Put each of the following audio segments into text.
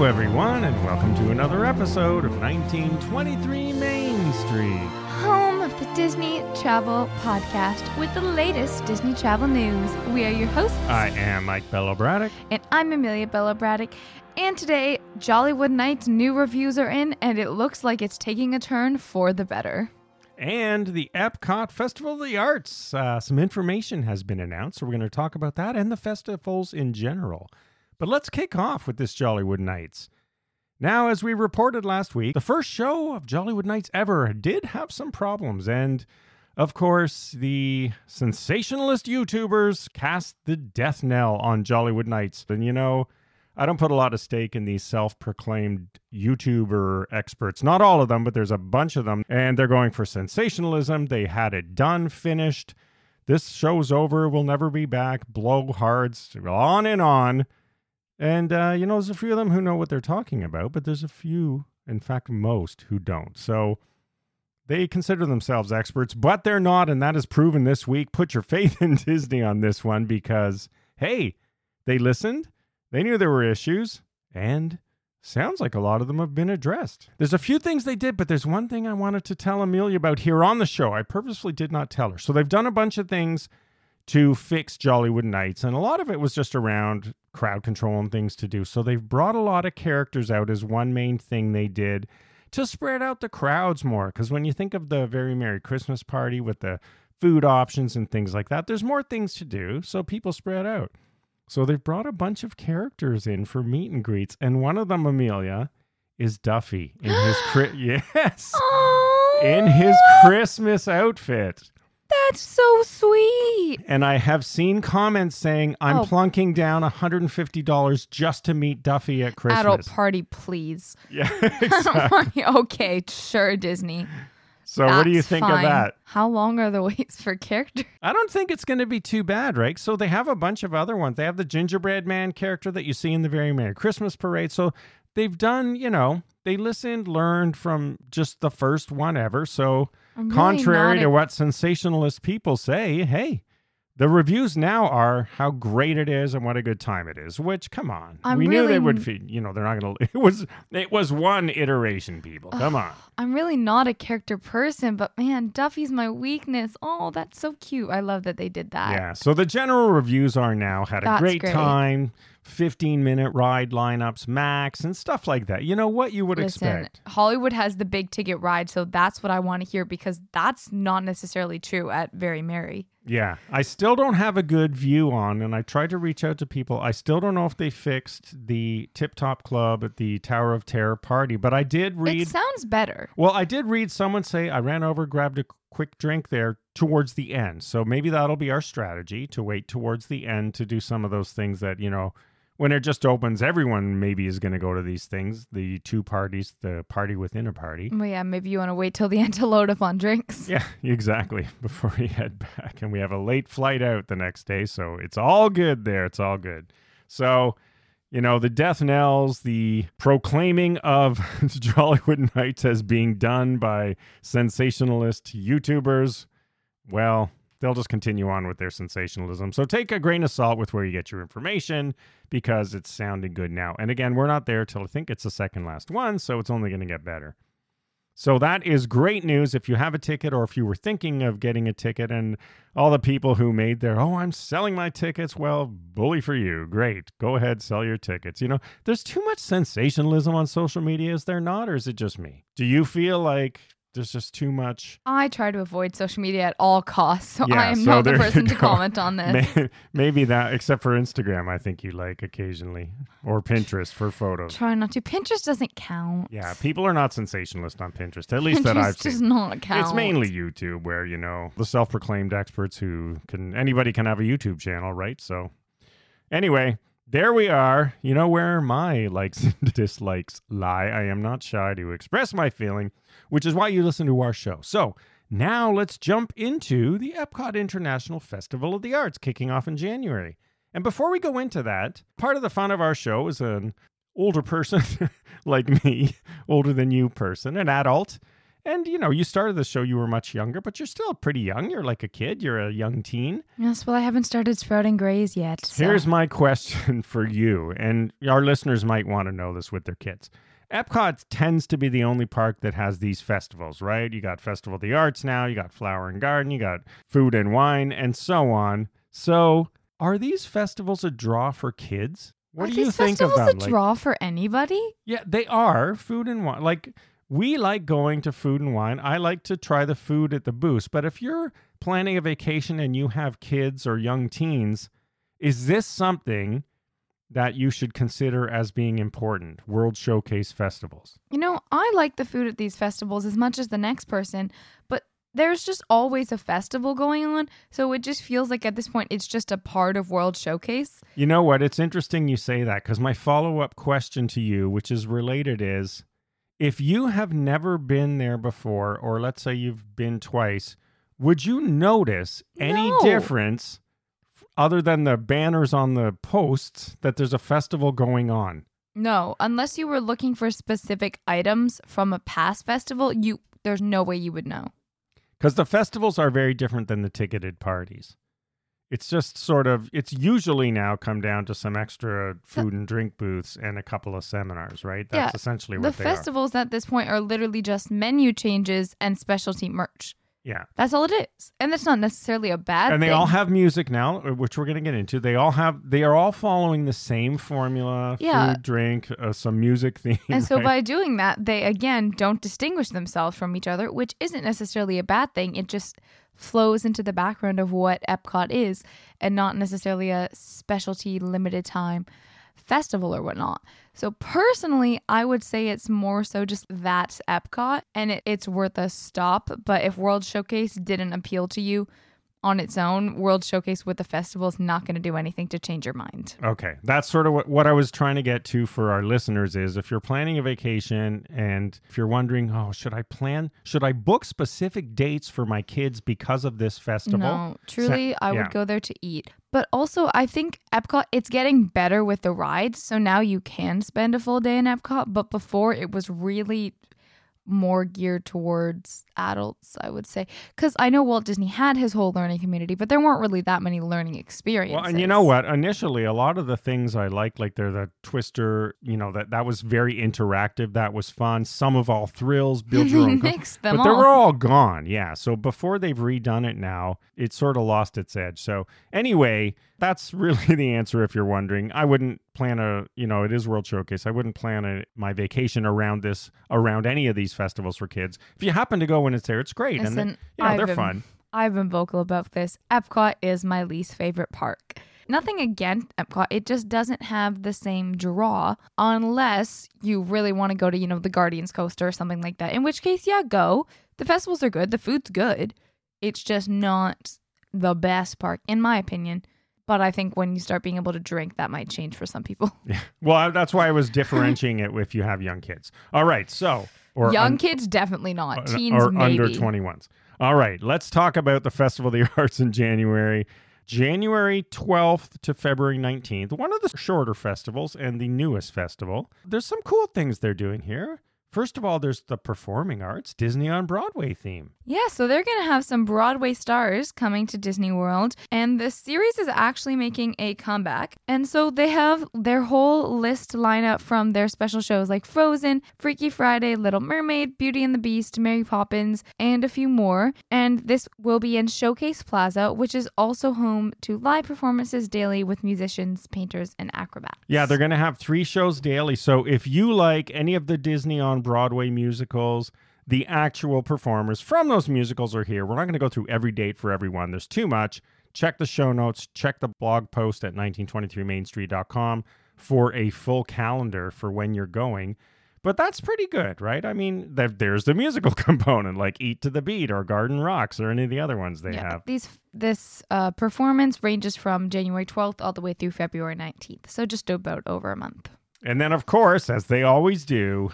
Hello, everyone, and welcome to another episode of 1923 Main Street. home of the Disney Travel Podcast with the latest Disney travel news. We are your hosts, I am Mike Bello Braddock. and I'm Amelia Bella Braddock. And today, Jollywood Nights new reviews are in, and it looks like it's taking a turn for the better. and the Epcot Festival of the Arts. Uh, some information has been announced, so we're going to talk about that and the festivals in general. But let's kick off with this Jollywood Nights. Now, as we reported last week, the first show of Jollywood Nights ever did have some problems, and of course, the sensationalist YouTubers cast the death knell on Jollywood Nights. And you know, I don't put a lot of stake in these self proclaimed YouTuber experts. Not all of them, but there's a bunch of them. And they're going for sensationalism. They had it done, finished. This show's over. We'll never be back. Blowhards, on and on. And, uh, you know, there's a few of them who know what they're talking about, but there's a few, in fact, most who don't. So they consider themselves experts, but they're not. And that is proven this week. Put your faith in Disney on this one because, hey, they listened. They knew there were issues, and sounds like a lot of them have been addressed. There's a few things they did, but there's one thing I wanted to tell Amelia about here on the show. I purposely did not tell her. So they've done a bunch of things to fix Jollywood Nights, and a lot of it was just around crowd control and things to do. So they've brought a lot of characters out as one main thing they did to spread out the crowds more. Because when you think of the Very Merry Christmas Party with the food options and things like that, there's more things to do, so people spread out. So they've brought a bunch of characters in for meet and greets, and one of them, Amelia, is Duffy in his cri- yes in his Christmas outfit. That's so sweet. And I have seen comments saying I'm Oh. plunking down $150 just to meet Duffy at Christmas. Adult party, please. Yeah, exactly. okay, sure, Disney. So what do you That's think of that? How long are the waits for characters? I don't think it's going to be too bad, right? So they have a bunch of other ones. They have the gingerbread man character that you see in the Very Merry Christmas Parade. So they've done, you know, they listened, learned from just the first one ever. So I'm contrary to what sensationalist people say, hey, the reviews now are how great it is and what a good time it is. Which, come on, I'm we knew they would. Feed, you know, they're not going to. It was it was one iteration, people. Come on. I'm really not a character person, but man, Duffy's my weakness. Oh, that's so cute. I love that they did that. Yeah. So the general reviews are now had a great, great. time, 15 minute ride lineups max and stuff like that. You know what you would Listen, expect. Hollywood has the big ticket ride, so that's what I want to hear because that's not necessarily true at Very Merry. Yeah. I still don't have a good view on, and I tried to reach out to people. I still don't know if they fixed the Tip Top Club at the Tower of Terror party, but I did read. It sounds better. Well, I did read someone say I ran over, grabbed a quick drink there towards the end. So maybe that'll be our strategy to wait towards the end to do some of those things that, you know, when it just opens, everyone maybe is going to go to these things the two parties, the party within a party. Well, yeah, maybe you want to wait till the end to load up on drinks. Yeah, exactly. Before we head back. And we have a late flight out the next day. So it's all good there. It's all good. So, you know, the death knells, the proclaiming of Jollywood Nights as being done by sensationalist YouTubers, well, they'll just continue on with their sensationalism. So take a grain of salt with where you get your information because it's sounding good now. And again, we're not there till I think it's the second last one. So it's only going to get better. So that is great news if you have a ticket or if you were thinking of getting a ticket and all the people who made their, oh, I'm selling my tickets. Well, bully for you. Great. Go ahead, sell your tickets. You know, there's too much sensationalism on social media, is there not? Or is it just me? Do you feel like there's just too much? I try to avoid social media at all costs, so Yeah, I am so not the person to comment on this. May- Maybe that, except for Instagram, I think you like occasionally, or Pinterest for photos. Try not to. Pinterest doesn't count. Yeah, people are not sensationalist on Pinterest, at least that I've Pinterest seen. does not count. It's mainly YouTube where, you know, the self proclaimed experts who can, anybody can have a YouTube channel, right? So, anyway, there we are. You know where my likes and dislikes lie. I am not shy to express my feeling, which is why you listen to our show. So, now let's jump into the Epcot International Festival of the Arts kicking off in January. And before we go into that, part of the fun of our show is an older person like me, older than you person, an adult, And you know, you started the show, you were much younger, but you're still pretty young. You're like a kid, you're a young teen. Yes, well, I haven't started sprouting grays yet. so- Here's my question for you, and our listeners might want to know this with their kids. Epcot tends to be the only park that has these festivals, right? You got Festival of the Arts now, you got Flower and Garden, you got Food and Wine, and so on. So, are these festivals a draw for kids? What Are do you these think of festivals them? a Like- draw for anybody? yeah, they are food and wine. Like we like going to food and wine. I like to try the food at the booth. But if you're planning a vacation and you have kids or young teens, is this something that you should consider as being important? World Showcase festivals. You know, I like the food at these festivals as much as the next person, but there's just always a festival going on. So it just feels like at this point it's just a part of World Showcase. You know what? It's interesting you say that because my follow up question to you, which is related, is if you have never been there before, or let's say you've been twice, would you notice any No. difference other than the banners on the posts that there's a festival going on? No, unless you were looking for specific items from a past festival, you there's no way you would know. Because the festivals are very different than the ticketed parties. It's just sort of, it's usually now come down to some extra food and drink booths and a couple of seminars, right? That's Yeah, essentially what are. The festivals at this point are literally just menu changes and specialty merch. Yeah. That's all it is. And that's not necessarily a bad and they thing. all have music now, uh, which we're going to get into. They all have, they are all following the same formula Yeah. food, drink, uh, some music theme. And so right? by doing that, they again don't distinguish themselves from each other, which isn't necessarily a bad thing. It just flows into the background of what Epcot is and not necessarily a specialty limited time festival or whatnot. So personally, I would say it's more so just that's Epcot and it, it's worth a stop. But if World Showcase didn't appeal to you on its own, World Showcase with the festival is not going to do anything to change your mind. Okay, that's sort of what, what I was trying to get to for our listeners is if you're planning a vacation and if you're wondering, oh, should I plan, should I book specific dates for my kids because of this festival? No, truly, I yeah. would go there to eat. But also, I think Epcot, it's getting better with the rides. So now you can spend a full day in Epcot. But before, it was really more geared towards adults, I would say. Because I know Walt Disney had his whole learning community, but there weren't really that many learning experiences. Well, and you know what? Initially, a lot of the things I liked, like they're the Twister, you know, that that was very interactive. That was fun. Some of all thrills, build your own. co- mixed them but they all. were all gone. Yeah. So before they've redone it now, it sort of lost its edge. So anyway, that's really the answer. If you're wondering, I wouldn't plan a, you know, it is World Showcase. I wouldn't plan a, my vacation around this, around any of these festivals for kids. If you happen to go when it's there, it's great, and Listen, they, you know, I've they're been- fun. I've been vocal about this. Epcot is my least favorite park. Nothing against Epcot, it just doesn't have the same draw unless you really want to go to, you know, the Guardians coaster or something like that. In which case, yeah, go. The festivals are good, the food's good. It's just not the best park, in my opinion. But I think when you start being able to drink, that might change for some people. Yeah. Well, that's why I was differentiating it if you have young kids. All right, so or Young un- kids, definitely not. uh, Teens, or maybe. under 21s. All right, let's talk about the Festival of the Arts in January. January 12th to February 19th, one of the shorter festivals and the newest festival. There's some cool things they're doing here. First of all, there's the performing arts Disney on Broadway theme. Yeah, so they're going to have some Broadway stars coming to Disney World, and the series is actually making a comeback. And so they have their whole list lineup from their special shows like Frozen, Freaky Friday, Little Mermaid, Beauty and the Beast, Mary Poppins, and a few more. And this will be in Showcase Plaza, which is also home to live performances daily with musicians, painters, and acrobats. Yeah, they're going to have three shows daily. So if you like any of the Disney on Broadway musicals, the actual performers from those musicals are here. We're not going to go through every date for everyone. There's too much. Check the show notes, check the blog post at 1923mainstreet.com for a full calendar for when you're going. But that's pretty good, right? I mean, there's the musical component like Eat to the Beat or Garden Rocks or any of the other ones they have. These this uh, performance ranges from January 12th all the way through February 19th, so just about over a month. And then, of course, as they always do,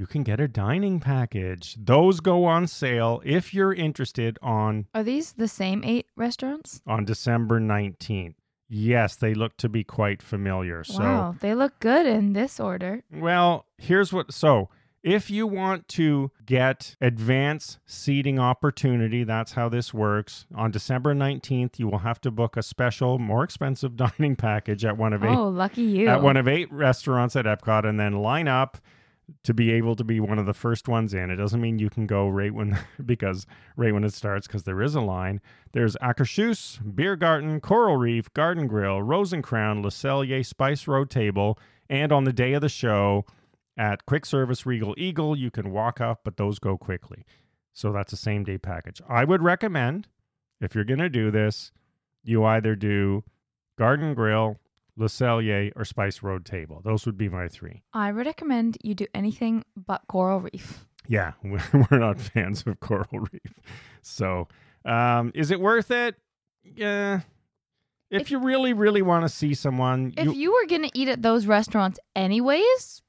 you can get a dining package. Those go on sale if you're interested on Are these the same eight restaurants? on December 19th. Yes, they look to be quite familiar. So, wow, they look good in this order. well, here's what so If you want to get advance seating opportunity, that's how this works. On December 19th, you will have to book a special, more expensive dining package at one of eight Oh, lucky you. at one of eight restaurants at Epcot and then line up to be able to be one of the first ones in. It doesn't mean you can go right when because right when it starts because there is a line. There's Akershus, Beer Garden, Coral Reef, Garden Grill, Rose & Crown, Le Cellier, Spice Road Table, and on the day of the show at Quick Service Regal Eagle, you can walk up, but those go quickly. So that's a same day package. I would recommend if you're going to do this, you either do Garden Grill, Le Cellier, or Spice Road Table. Those would be my three. I would recommend you do anything but coral reef. Yeah, we're not fans of Coral Reef. So, um, is it worth it? Yeah. If, If- you really, really want to see someone, If you were gonna eat at those restaurants anyways,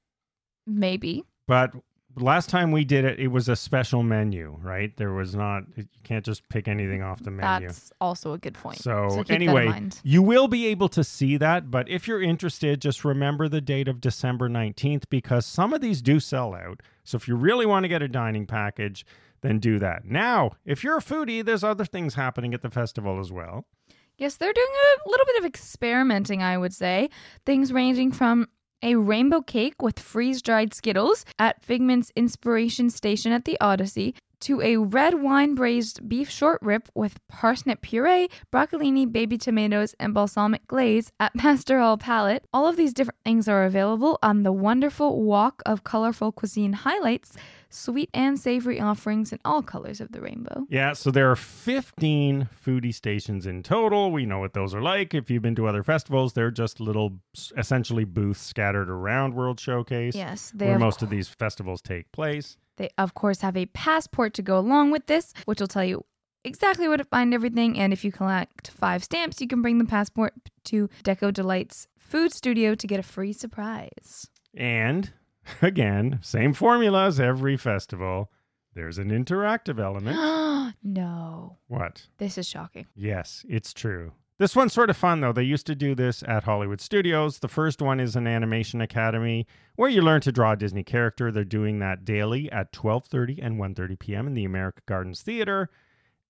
maybe. but last time we did it, it was a special menu, right? There was not, you can't just pick anything off the menu. That's also a good point. So, in anyway, you will be able to see that, but if you're interested, just remember the date of December 19th because some of these do sell out. So if you really want to get a dining package, then do that. Now, if you're a foodie, there's other things happening at the festival as well. Yes, they're doing a little bit of experimenting, I would say. Things ranging from a rainbow cake with freeze dried Skittles at Figment's Inspiration Station at the Odyssey to a red wine braised beef short rib with parsnip puree, broccolini, baby tomatoes, and balsamic glaze at Pastoral Palate. All of these different things are available on the wonderful Walk of Colorful Cuisine highlights, sweet and savory offerings in all colors of the rainbow. Yeah, so there are 15 foodie stations in total. We know what those are like. If you've been to other festivals, they're just little, essentially booths scattered around World Showcase, Yes, they where most of these festivals take place. They, of course, have a passport to go along with this, which will tell you exactly where to find everything. And if you collect five stamps, you can bring the passport to Deco Delight's food studio to get a free surprise. And again, same formula as every festival. There's an interactive element. no, what? this is shocking. Yes, it's true. This one's sort of fun though. They used to do this at Hollywood Studios. The first one is an animation academy where you learn to draw a Disney character. They're doing that daily at 12:30 and 1:30 p.m. in the America Gardens Theater.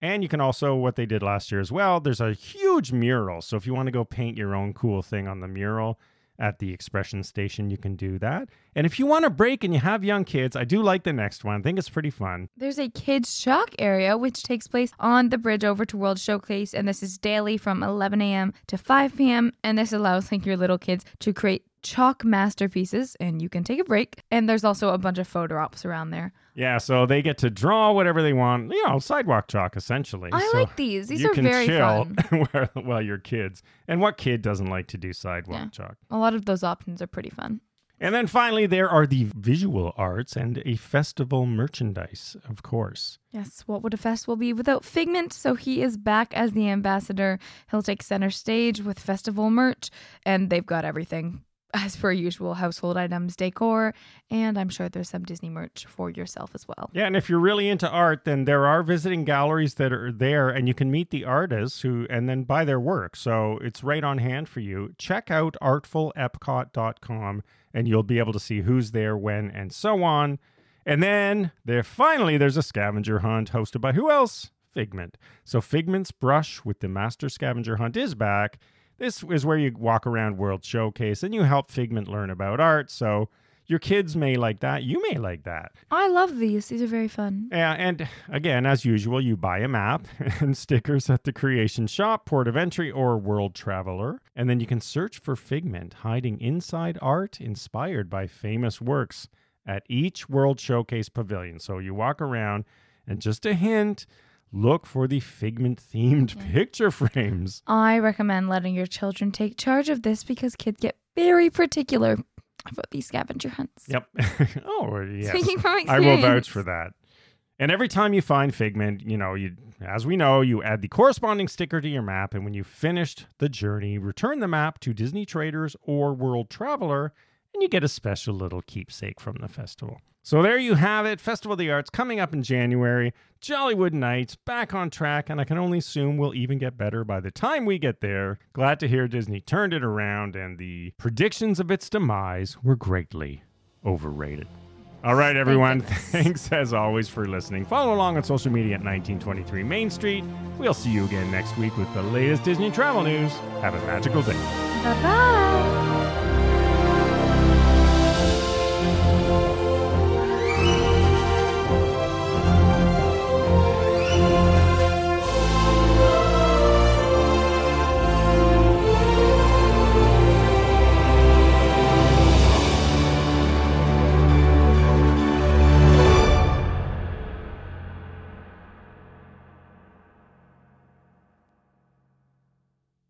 And you can also what they did last year as well. There's a huge mural. So if you want to go paint your own cool thing on the mural at the expression station, you can do that. And if you want a break and you have young kids, I do like the next one. I think it's pretty fun. There's a kids' shock area which takes place on the bridge over to World Showcase, and this is daily from 11 a.m. to 5 p.m. And this allows like your little kids to create chalk masterpieces, and you can take a break. And there's also a bunch of photo ops around there. Yeah, so they get to draw whatever they want. You know, sidewalk chalk essentially. I So like these. These you are can very chill fun. while, while you're kids. And what kid doesn't like to do sidewalk Yeah. chalk? A lot of those options are pretty fun. And then finally, there are the visual arts and a festival merchandise, of course. Yes, what would a festival be without Figment? So he is back as the ambassador. He'll take center stage with festival merch, and they've got everything as per usual household items, decor, and I'm sure there's some Disney merch for yourself as well. Yeah, and if you're really into art, then there are visiting galleries that are there, and you can meet the artists who and then buy their work. So it's right on hand for you. Check out artfulepcot.com, and you'll be able to see who's there, when, and so on. And then there finally there's a scavenger hunt hosted by who else? Figment. So Figment's brush with the Master Scavenger Hunt is back. This is where you walk around World Showcase and you help Figment learn about art. So your kids may like that. You may like that. I love these. These are very fun. Yeah, and again, as usual, you buy a map and stickers at the Creation Shop, Port of Entry, or World Traveler, and then you can search for Figment hiding inside art inspired by famous works at each World Showcase pavilion. So you walk around, and just a hint look for the Figment themed mm-hmm. picture frames. I recommend letting your children take charge of this because kids get very particular about these scavenger hunts. Yep. oh, yes. Speaking from I experience. will vouch for that. And every time you find Figment, you know, you as we know, you add the corresponding sticker to your map, and when you've finished the journey, return the map to Disney Traders or World Traveler, and you get a special little keepsake from the festival. So there you have it, Festival of the Arts coming up in January. Jollywood Nights back on track, and I can only assume we'll even get better by the time we get there. Glad to hear Disney turned it around, and the predictions of its demise were greatly overrated. All right, everyone. goodness. Thanks as always for listening. Follow along on social media at 1923 Main Street. We'll see you again next week with the latest Disney travel news. Have a magical day. Bye bye.